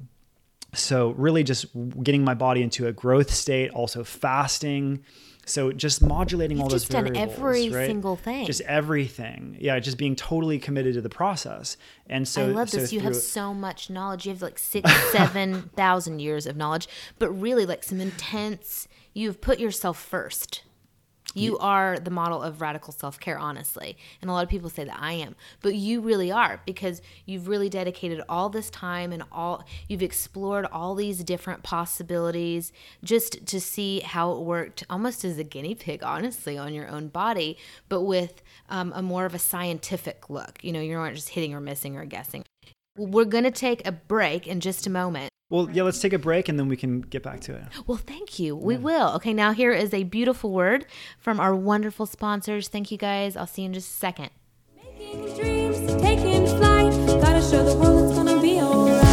so really just getting my body into a growth state also fasting so just modulating all You've those just done every right? single thing. just everything yeah just being totally committed to the process and so I love so this. You have so much knowledge. You have like six, seven thousand years of knowledge, but really like some intense. You've put yourself first. You are the model of radical self care, honestly. And a lot of people say that I am, but you really are because you've really dedicated all this time and all you've explored all these different possibilities just to see how it worked almost as a guinea pig, honestly, on your own body, but with um, a more of a scientific look. You know, you're not just hitting or missing or guessing. We're going to take a break in just a moment. Well yeah let's take a break and then we can get back to it Well, thank you. We will. Okay, now here is a beautiful word from our wonderful sponsors. Thank you guys. I'll see you in just a second. Making dreams, taking flight. Gotta show the world it's gonna be alright.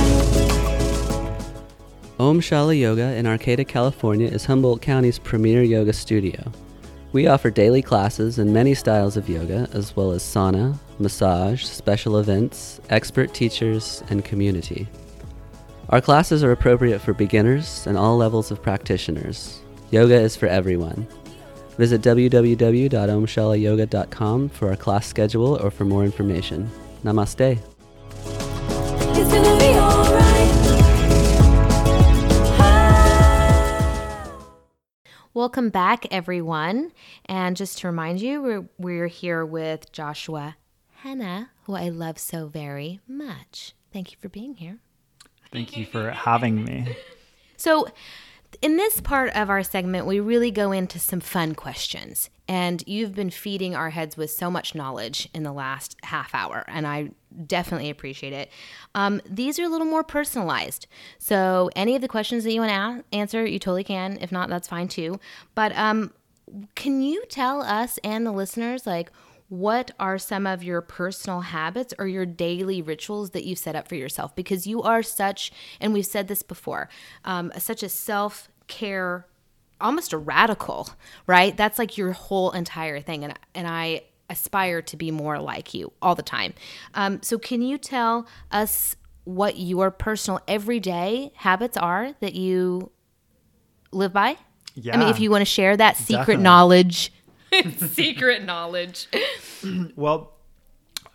Om Shala Yoga in Arcata, California is Humboldt County's premier yoga studio. We offer daily classes in many styles of yoga, as well as sauna, massage, special events, expert teachers, and community. Our classes are appropriate for beginners and all levels of practitioners. Yoga is for everyone. Visit www.omshalayoga.com for our class schedule or for more information. Namaste. It's gonna be. Welcome back, everyone. And just to remind you, we're, we're here with Joshua Hanna, who I love so very much. Thank you for being here. Thank you for having me So, in this part of our segment, we really go into some fun questions. And you've been feeding our heads with so much knowledge in the last half hour, and I definitely appreciate it. Um, these are a little more personalized. So, any of the questions that you want to a- answer, you totally can. If not, that's fine too. But um, can you tell us and the listeners, like, what are some of your personal habits or your daily rituals that you've set up for yourself? Because you are such, and we've said this before, um, such a self care, almost a radical, right? That's like your whole entire thing. And, and I aspire to be more like you all the time. Um, so, can you tell us what your personal everyday habits are that you live by? I mean, if you want to share that secret Definitely. knowledge. secret knowledge. Well,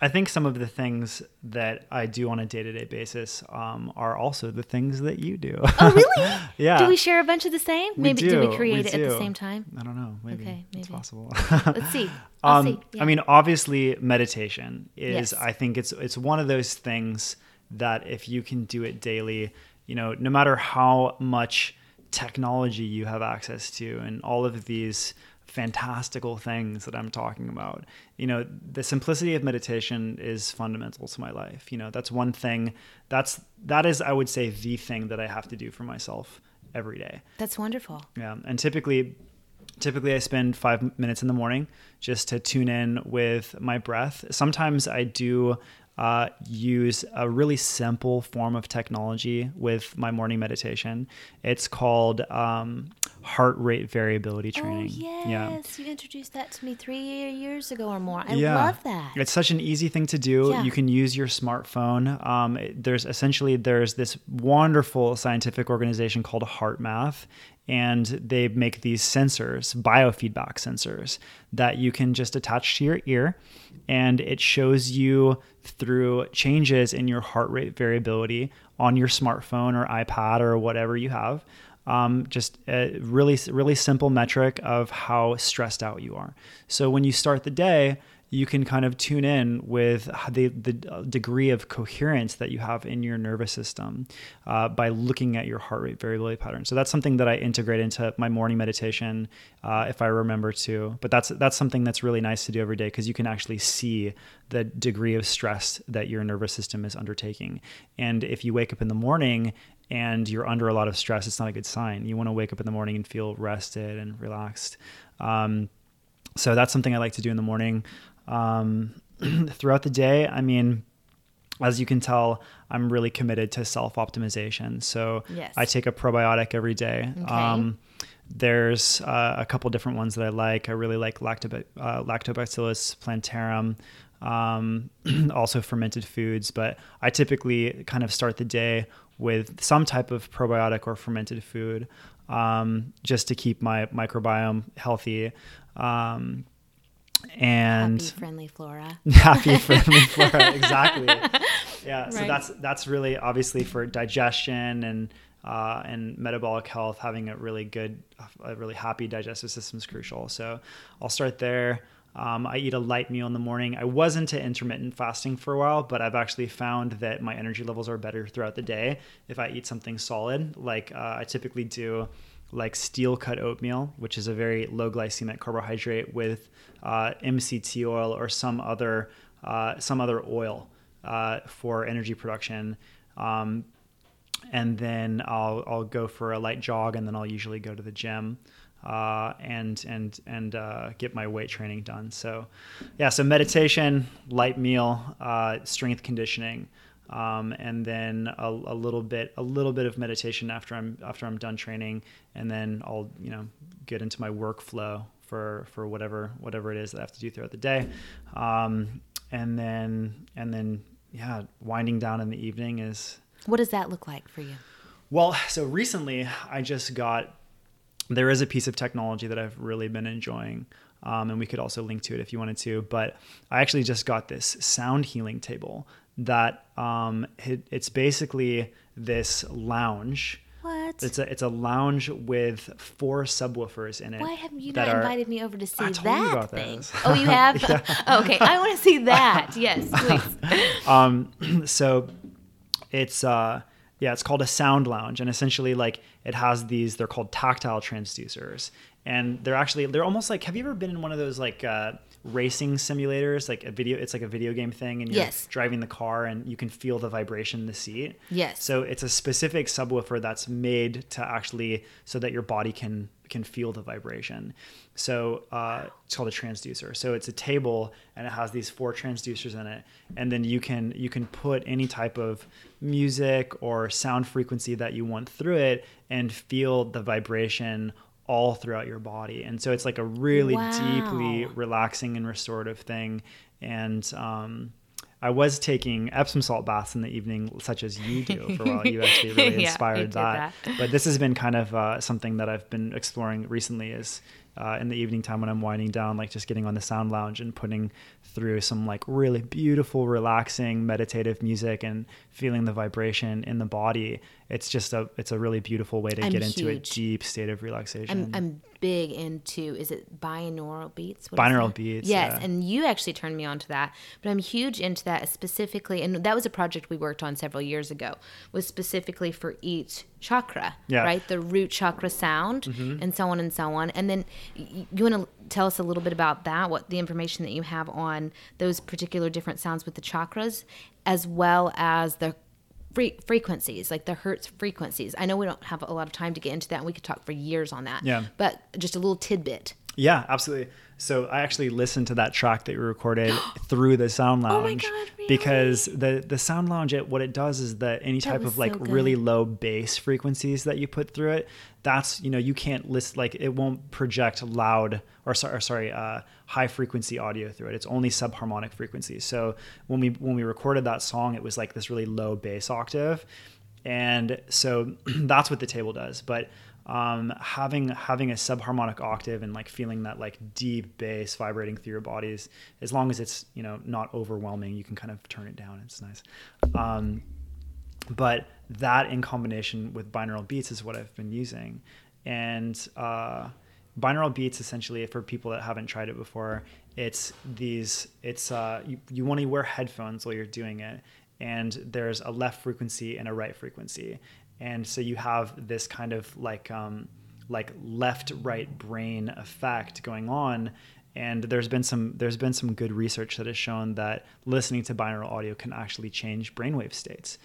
I think some of the things that I do on a day to day basis um, are also the things that you do. Oh, really? yeah. Do we share a bunch of the same? We Maybe do, we create we it at the same time? I don't know. Maybe. Okay, It's possible. Let's see. I'll um, see. Yeah. I mean, obviously, meditation is. Yes. I think it's it's one of those things that if you can do it daily, you know, no matter how much technology you have access to, and all of these fantastical things that I'm talking about, you know, the simplicity of meditation is fundamental to my life. You know, that's one thing. That's that is, I would say, the thing that I have to do for myself every day. That's wonderful. Yeah, and typically, typically I spend five minutes in the morning just to tune in with my breath. Sometimes I do uh, use a really simple form of technology with my morning meditation. It's called um, heart rate variability training. Oh, Yeah. yes. You introduced that to me three years ago or more. I Yeah. love that. It's such an easy thing to do. Yeah. You can use your smartphone. Um, there's essentially there's this wonderful scientific organization called HeartMath, and they make these sensors, biofeedback sensors, that you can just attach to your ear, and it shows you through changes in your heart rate variability on your smartphone or iPad or whatever you have um, just a really really simple metric of how stressed out you are. So when you start the day you can kind of tune in with the, the degree of coherence that you have in your nervous system uh, by looking at your heart rate variability pattern. So that's something that I integrate into my morning meditation uh, if I remember to. But that's that's something that's really nice to do every day because you can actually see the degree of stress that your nervous system is undertaking. And if you wake up in the morning and you're under a lot of stress, it's not a good sign. You want to wake up in the morning and feel rested and relaxed. Um, so that's something I like to do in the morning. Um, throughout the day, I mean, as you can tell, I'm really committed to self optimization. So Yes. I take a probiotic every day. Okay. Um, there's uh, a couple different ones that I like. I really like Lactob- uh, Lactobacillus plantarum, um, also fermented foods. But I typically kind of start the day with some type of probiotic or fermented food um, just to keep my microbiome healthy. Um, and Happy friendly flora. happy friendly flora exactly. Yeah so that's that's really obviously for digestion and uh, and metabolic health having a really good a really happy digestive system is crucial. So i'll start there. Um, i eat a light meal in the morning. I was into intermittent fasting for a while but i've actually found that my energy levels are better throughout the day if i eat something solid. Like uh, i typically do like steel cut oatmeal, which is a very low glycemic carbohydrate with uh, MCT oil or some other uh, some other oil uh, for energy production. Um, and then I'll I'll go for a light jog, and then I'll usually go to the gym uh, and and and uh, get my weight training done. So, yeah, so meditation, light meal, uh, strength conditioning, um, and then a, a little bit a little bit of meditation after I'm after I'm done training, and then I'll you know get into my workflow for for whatever whatever it is that I have to do throughout the day, um, and then and then yeah, winding down in the evening is What does that look like for you? well, so recently I just got there is a piece of technology that I've really been enjoying. Um, and we could also link to it if you wanted to. But I actually just got this sound healing table that um, it, it's basically this lounge. What? It's a it's a lounge with four subwoofers in it. Why have you not are- invited me over to see I told you that thing? Oh, you have? okay, I want to see that. Yes, please. um, so it's uh yeah it's called a sound lounge and essentially like it has these they're called tactile transducers and they're actually they're almost like have you ever been in one of those like uh racing simulators like a video it's like a video game thing and you're Yes. driving the car and you can feel the vibration in the seat Yes. so it's a specific subwoofer that's made to actually so that your body can can feel the vibration. So uh, it's called a transducer. So it's a table and it has these four transducers in it, and then you can you can put any type of music or sound frequency that you want through it and feel the vibration all throughout your body. And so it's like a really deeply relaxing and restorative thing. And um, I was taking Epsom salt baths in the evening, such as you do for a while. You actually really Yeah, inspired that. that. But this has been kind of uh, something that I've been exploring recently. Is uh, in the evening time when I'm winding down, like just getting on the sound lounge and putting through some like really beautiful, relaxing, meditative music and feeling the vibration in the body. It's just a it's a really beautiful way to I'm get into a deep state of relaxation. I'm, I'm big into is it binaural beats? What Binaural beats, Yes, yeah. and you actually turned me on to that. But I'm huge into that specifically, and that was a project we worked on several years ago. Was specifically for each chakra, Yeah. Mm-hmm. right? The root chakra sound, and so on and so on. And then you want to tell us a little bit about that, what the information that you have on those particular different sounds with the chakras, as well as the fre- frequencies, like the hertz frequencies. I know we don't have a lot of time to get into that, and we could talk for years on that. Yeah. But just a little tidbit. Yeah, absolutely. So I actually listened to that track that you recorded through the Sound Lounge Oh God, really? because the the Sound Lounge it, what it does is that any type of like so really low bass frequencies that you put through it, that's you know you can't list like it won't project loud or sorry, or sorry uh, high frequency audio through it. It's only subharmonic frequencies. So when we when we recorded that song, it was like this really low bass octave, and so that's what the table does. But um, having having a subharmonic octave and like feeling that like deep bass vibrating through your bodies, as long as it's you know not overwhelming, you can kind of turn it down. It's nice. Um, but that in combination with binaural beats is what I've been using, and uh, binaural beats essentially for people that haven't tried it before it's these it's uh you, you want to wear headphones while you're doing it and there's a left frequency and a right frequency and so you have this kind of like um like left right brain effect going on. And there's been some there's been some good research that has shown that listening to binaural audio can actually change brainwave states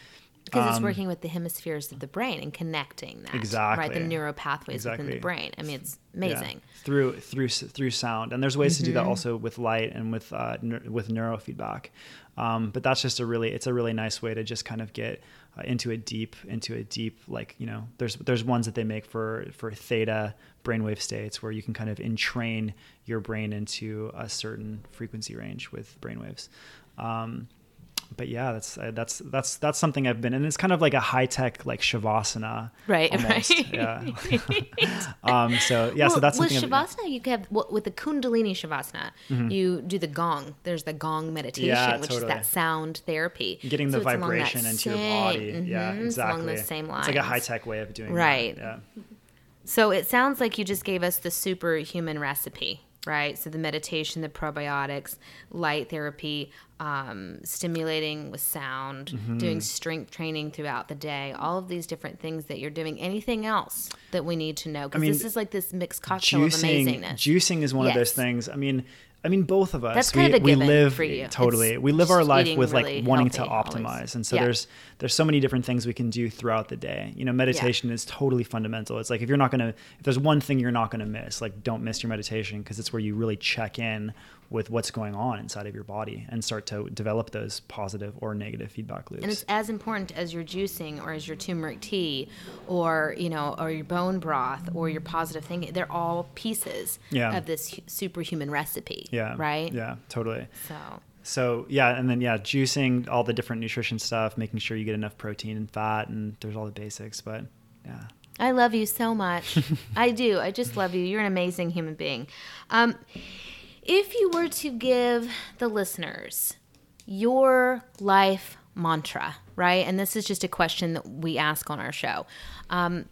because it's Um, working with the hemispheres of the brain and connecting that exactly right? The neural pathways within the brain. I mean it's Yeah, amazing. Through through through sound. And there's ways to do Mm-hmm. that also with light and with uh, neur- with neurofeedback. Um, but that's just a really it's a really nice way to just kind of get uh, into a deep into a deep like you know there's there's ones that they make for for theta brainwave states where you can kind of entrain your brain into a certain frequency range with brainwaves. Um, but yeah, that's uh, that's that's that's something I've been, and it's kind of like a high tech like shavasana, Right, Almost, right. yeah. um, so yeah, so Well, that's with something. I've- shavasana you can have well, with the kundalini shavasana you do the gong there's the gong meditation Mm-hmm. Yeah, which is that sound therapy getting the So it's along that vibration into your body. Yeah, mhm, it's along exactly. the same lines It's like a high tech way of doing Right. that. Yeah. So it sounds like you just gave us the superhuman recipe, right? So the meditation, the probiotics, light therapy, um, stimulating with sound, Mm-hmm. doing strength training throughout the day, all of these different things that you're doing. Anything else that we need to know? Because mean, this is like this mixed cocktail of Juicing, amazingness. juicing is one of those things. I mean, I mean, both of us. That's we, of a we live for you. totally. It's we live our life with really like wanting to healthy always. optimize, and so Yeah. there's there's so many different things we can do throughout the day. You know, meditation is totally fundamental. It's like if you're not gonna, if there's one thing you're not gonna miss, like don't miss your meditation because it's where you really check in with what's going on inside of your body and start to develop those positive or negative feedback loops. and it's as important as your juicing or as your turmeric tea or you know or your bone broth or your positive thinking they're all pieces Yeah. of this superhuman recipe yeah. right Yeah. Totally. so So yeah, and then yeah, juicing, all the different nutrition stuff, making sure you get enough protein and fat, and there's all the basics. But yeah, i love you so much i do i just love you you're an amazing human being um, if you were to give the listeners your life mantra right and this is just a question that we ask on our show um,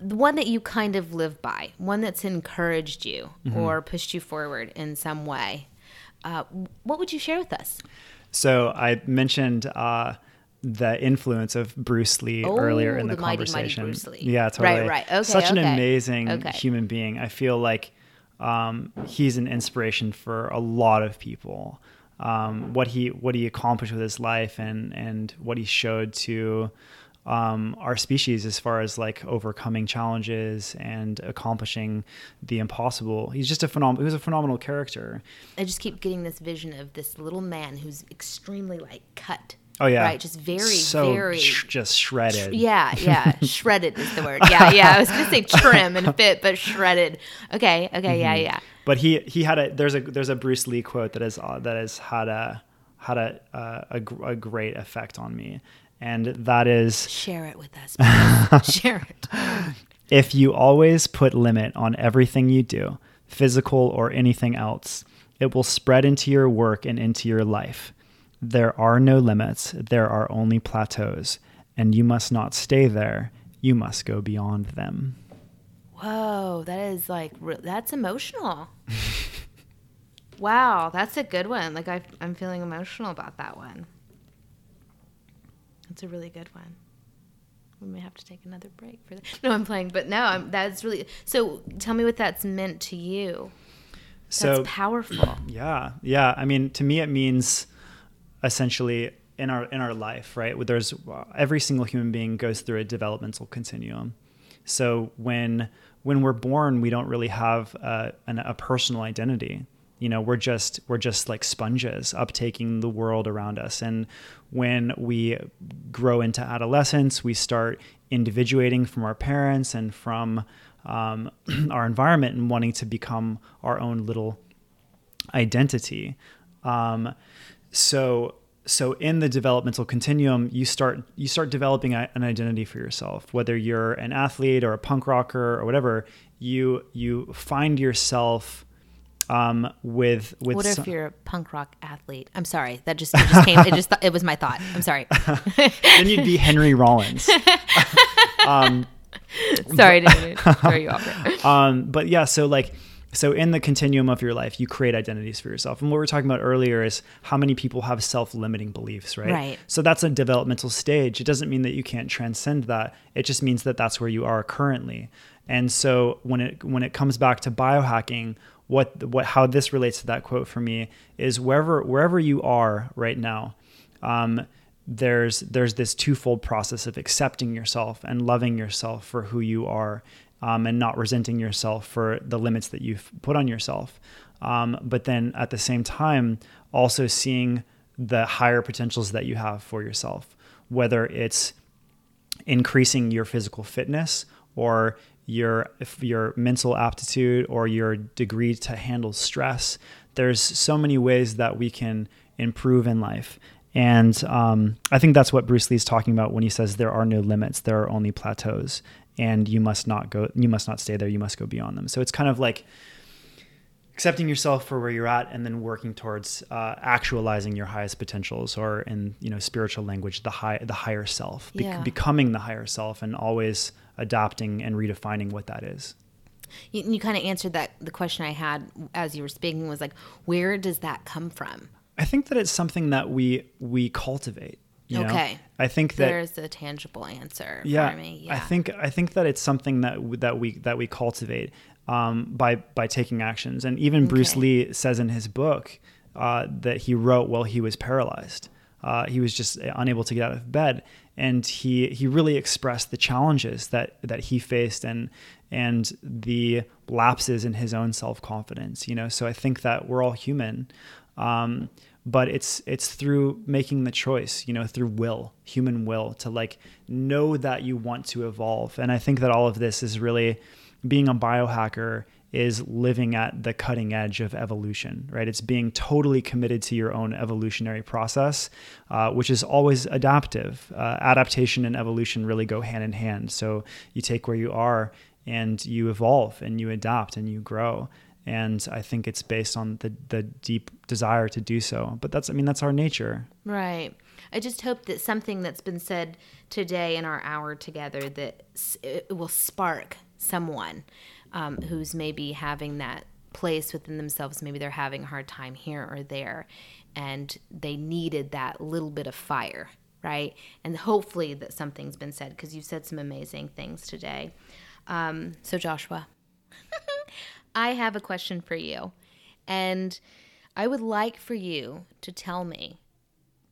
the one that you kind of live by, one that's encouraged you Mm-hmm. or pushed you forward in some way, uh, what would you share with us? so I mentioned uh, the influence of Bruce Lee earlier in Oh, the, the mighty, mighty conversation. Bruce Lee. Yeah, totally. right. right. Okay, Such an amazing Okay. human being. I feel like um, he's an inspiration for a lot of people. Um, what he what he accomplished with his life and and what he showed to um, our species as far as like overcoming challenges and accomplishing the impossible. He's just a phenomenal. He was a phenomenal character. I just keep getting this vision of this little man who's extremely like cut. Oh yeah, Right, just very, so very. sh- just shredded. yeah, yeah, shredded is the word. Yeah, yeah. I was gonna say trim and fit, but shredded. Okay, okay, yeah, Mm-hmm. yeah. But he he had a there's a there's a Bruce Lee quote that has uh, that has had a had a uh, a, a great effect on me, and that is Share it with us. Share it. if you always put limit on everything you do, physical or anything else, it will spread into your work and into your life. There are no limits, there are only plateaus, and you must not stay there. You must go beyond them. Whoa, that is like that's emotional. wow, that's a good one. Like I, I'm feeling emotional about that one. That's a really good one. We may have to take another break for that. No, I'm playing, but no, I'm, that's really. So, tell me what that's meant to you. That's So powerful. Yeah, yeah. I mean, to me, it means essentially in our in our life, right? There's every single human being goes through a developmental continuum. So when when we're born, we don't really have a, an, a personal identity. You know, we're just we're just like sponges, uptaking the world around us. And when we grow into adolescence, we start individuating from our parents and from um, our environment and wanting to become our own little identity. Um, so so in the developmental continuum, you start you start developing an identity for yourself. Whether you're an athlete or a punk rocker or whatever, you you find yourself um, with with. What if some- you're a punk rock athlete? I'm sorry, that just it just came. It just it was my thought. I'm sorry. then you'd be Henry Rollins. um, Sorry, I to throw you off. um, but yeah, so like, so in the continuum of your life, you create identities for yourself. And what we were talking about earlier is how many people have self-limiting beliefs, right? Right. So that's a developmental stage. It doesn't mean that you can't transcend that. It just means that that's where you are currently. And so when it when it comes back to biohacking, what what how this relates to that quote for me is wherever wherever you are right now, um, there's there's this twofold process of accepting yourself and loving yourself for who you are um, and not resenting yourself for the limits that you've put on yourself. Um, but then at the same time also seeing the higher potentials that you have for yourself whether it's increasing your physical fitness or your your mental aptitude or your degree to handle stress there's so many ways that we can improve in life. And um, I think that's what Bruce Lee's talking about when he says there are no limits, there are only plateaus, and you must not go, you must not stay there, you must go beyond them. So it's kind of like accepting yourself for where you're at, and then working towards uh, actualizing your highest potentials, or in you know spiritual language, the high, the higher self, Be- Yeah. becoming the higher self, and always adapting and redefining what that is. You, you kind of answered that the question I had as you were speaking was like, where does that come from? I think that it's something that we we cultivate. You know? Okay. I think that There's a tangible answer yeah, for me. Yeah. I think I think that it's something that that we that we cultivate um, by by taking actions. And even Bruce Lee says in his book uh, that he wrote while he was paralyzed. Uh, he was just unable to get out of bed, and he he really expressed the challenges that that he faced and and the lapses in his own self confidence. You know, so I think that we're all human. Um, but it's it's through making the choice you know through will human will to like know that you want to evolve. And i think that all of this is really being a biohacker is living at the cutting edge of evolution right? It's being totally committed to your own evolutionary process uh, which is always adaptive. Uh, adaptation and evolution really go hand in hand. So you take where you are and you evolve and you adapt and you grow and I think it's based on the the deep desire to do so. But that's I mean that's our nature. Right. I just hope that something that's been said today in our hour together that it will spark someone um, who's maybe having that place within themselves. Maybe they're having a hard time here or there, and they needed that little bit of fire, right? And hopefully that something's been said because you've said some amazing things today. Um, so Joshua, I have a question for you, and I would like for you to tell me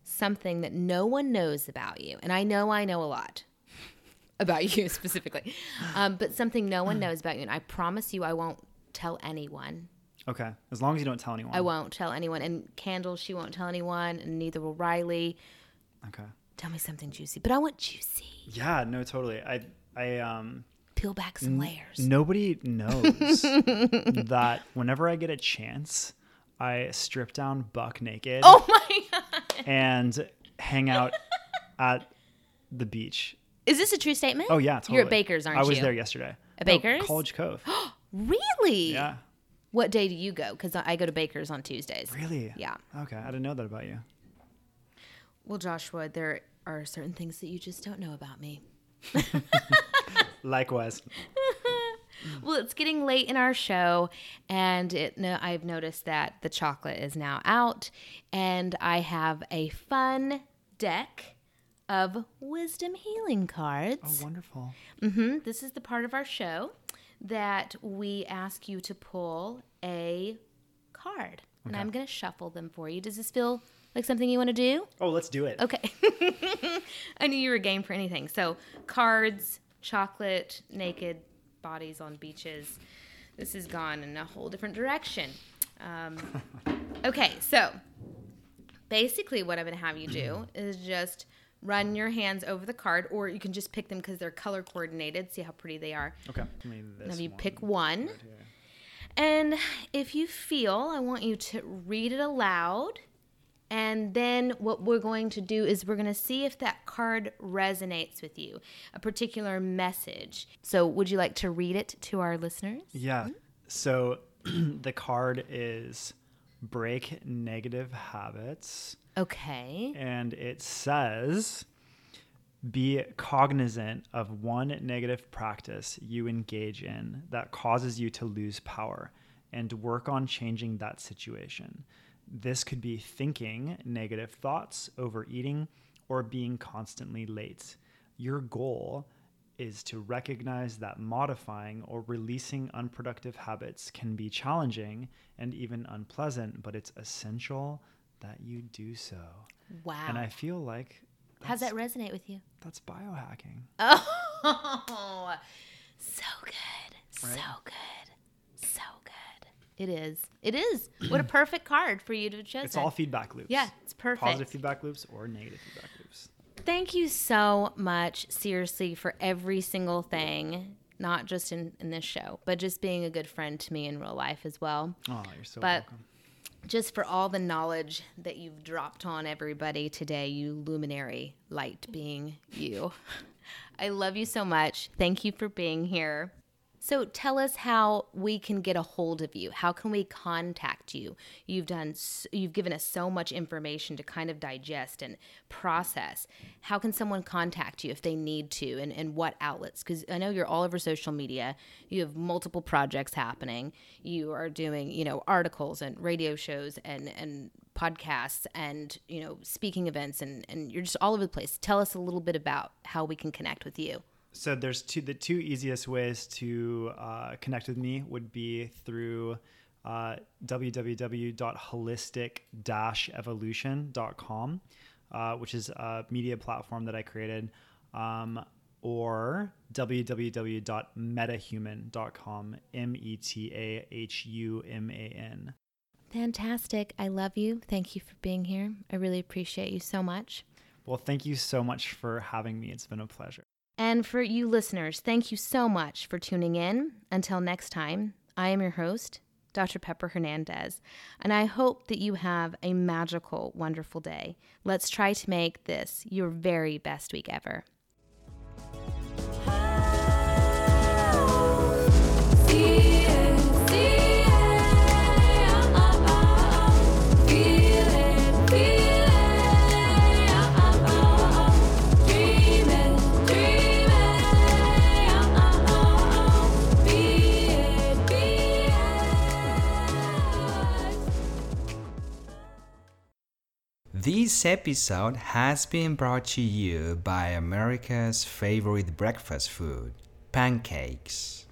something that no one knows about you. And I know I know a lot about you specifically, um, but something no one knows about you. And I promise you, I won't tell anyone. Okay, as long as you don't tell anyone. I won't tell anyone. And Candle, she won't tell anyone, and neither will Riley. Okay. Tell me something juicy, but I want juicy. Yeah. No. Totally. I. I. Um. Peel back some layers. Nobody knows that whenever I get a chance, I strip down buck naked Oh my god! and hang out at the beach. Is this a true statement? Oh yeah, totally. You're at Baker's, aren't you? I was you? there yesterday. At No, Baker's? College Cove. Really? yeah. What day do you go? Because I go to Baker's on Tuesdays. Really? Yeah. Okay, I didn't know that about you. Well, Joshua, there are certain things that you just don't know about me. Likewise. Well, it's getting late in our show, and it, no, I've noticed that the chocolate is now out, and I have a fun deck of wisdom healing cards. Oh, wonderful. hmm This is the part of our show that we ask you to pull a card, and I'm going to shuffle them for you. Does this feel like something you want to do? Oh, let's do it. Okay. I knew you were game for anything. So, cards, chocolate, naked bodies on beaches. This has gone in a whole different direction. Um, okay, so basically, what I'm going to have you do is just run your hands over the card, or you can just pick them because they're color coordinated. See how pretty they are. Okay. Now you one. pick one. And if you feel, I want you to read it aloud. And then what we're going to do is we're going to see if that card resonates with you, a particular message. So, would you like to read it to our listeners? Yeah. So the card is break negative habits. Okay. And it says Be cognizant of one negative practice you engage in that causes you to lose power and work on changing that situation. This could be thinking negative thoughts, overeating, or being constantly late. Your goal is to recognize that modifying or releasing unproductive habits can be challenging and even unpleasant, but it's essential that you do so. Wow. And I feel like How's that resonate with you? That's biohacking. Oh, so good. So good. So good. It is. It is. What a perfect card for you to have chosen. It's all feedback loops. Yeah, it's perfect. Positive feedback loops or negative feedback loops. Thank you so much, seriously, for every single thing, not just in, in this show, but just being a good friend to me in real life as well. Oh, you're so But- welcome. Just for all the knowledge that you've dropped on everybody today, you luminary light being you. I love you so much. Thank you for being here. So tell us how we can get a hold of you. How can we contact you? You've done you've given us so much information to kind of digest and process. How can someone contact you if they need to and, and what outlets? Cuz I know you're all over social media. You have multiple projects happening. You are doing, you know, articles and radio shows and and podcasts and, you know, speaking events and and you're just all over the place. Tell us a little bit about how we can connect with you. So there's two. The two easiest ways to uh, connect with me would be through uh, www.holistic-evolution.com, uh, which is a media platform that I created, um, or www.metahuman.com, M E T A H U M A N. Fantastic. I love you. Thank you for being here. I really appreciate you so much. Well, thank you so much for having me. It's been a pleasure. And for you listeners, thank you so much for tuning in. Until next time, I am your host, Dr. Pepper Hernandez, and I hope that you have a magical, wonderful day. Let's try to make this your very best week ever. This episode has been brought to you by America's favorite breakfast food, pancakes.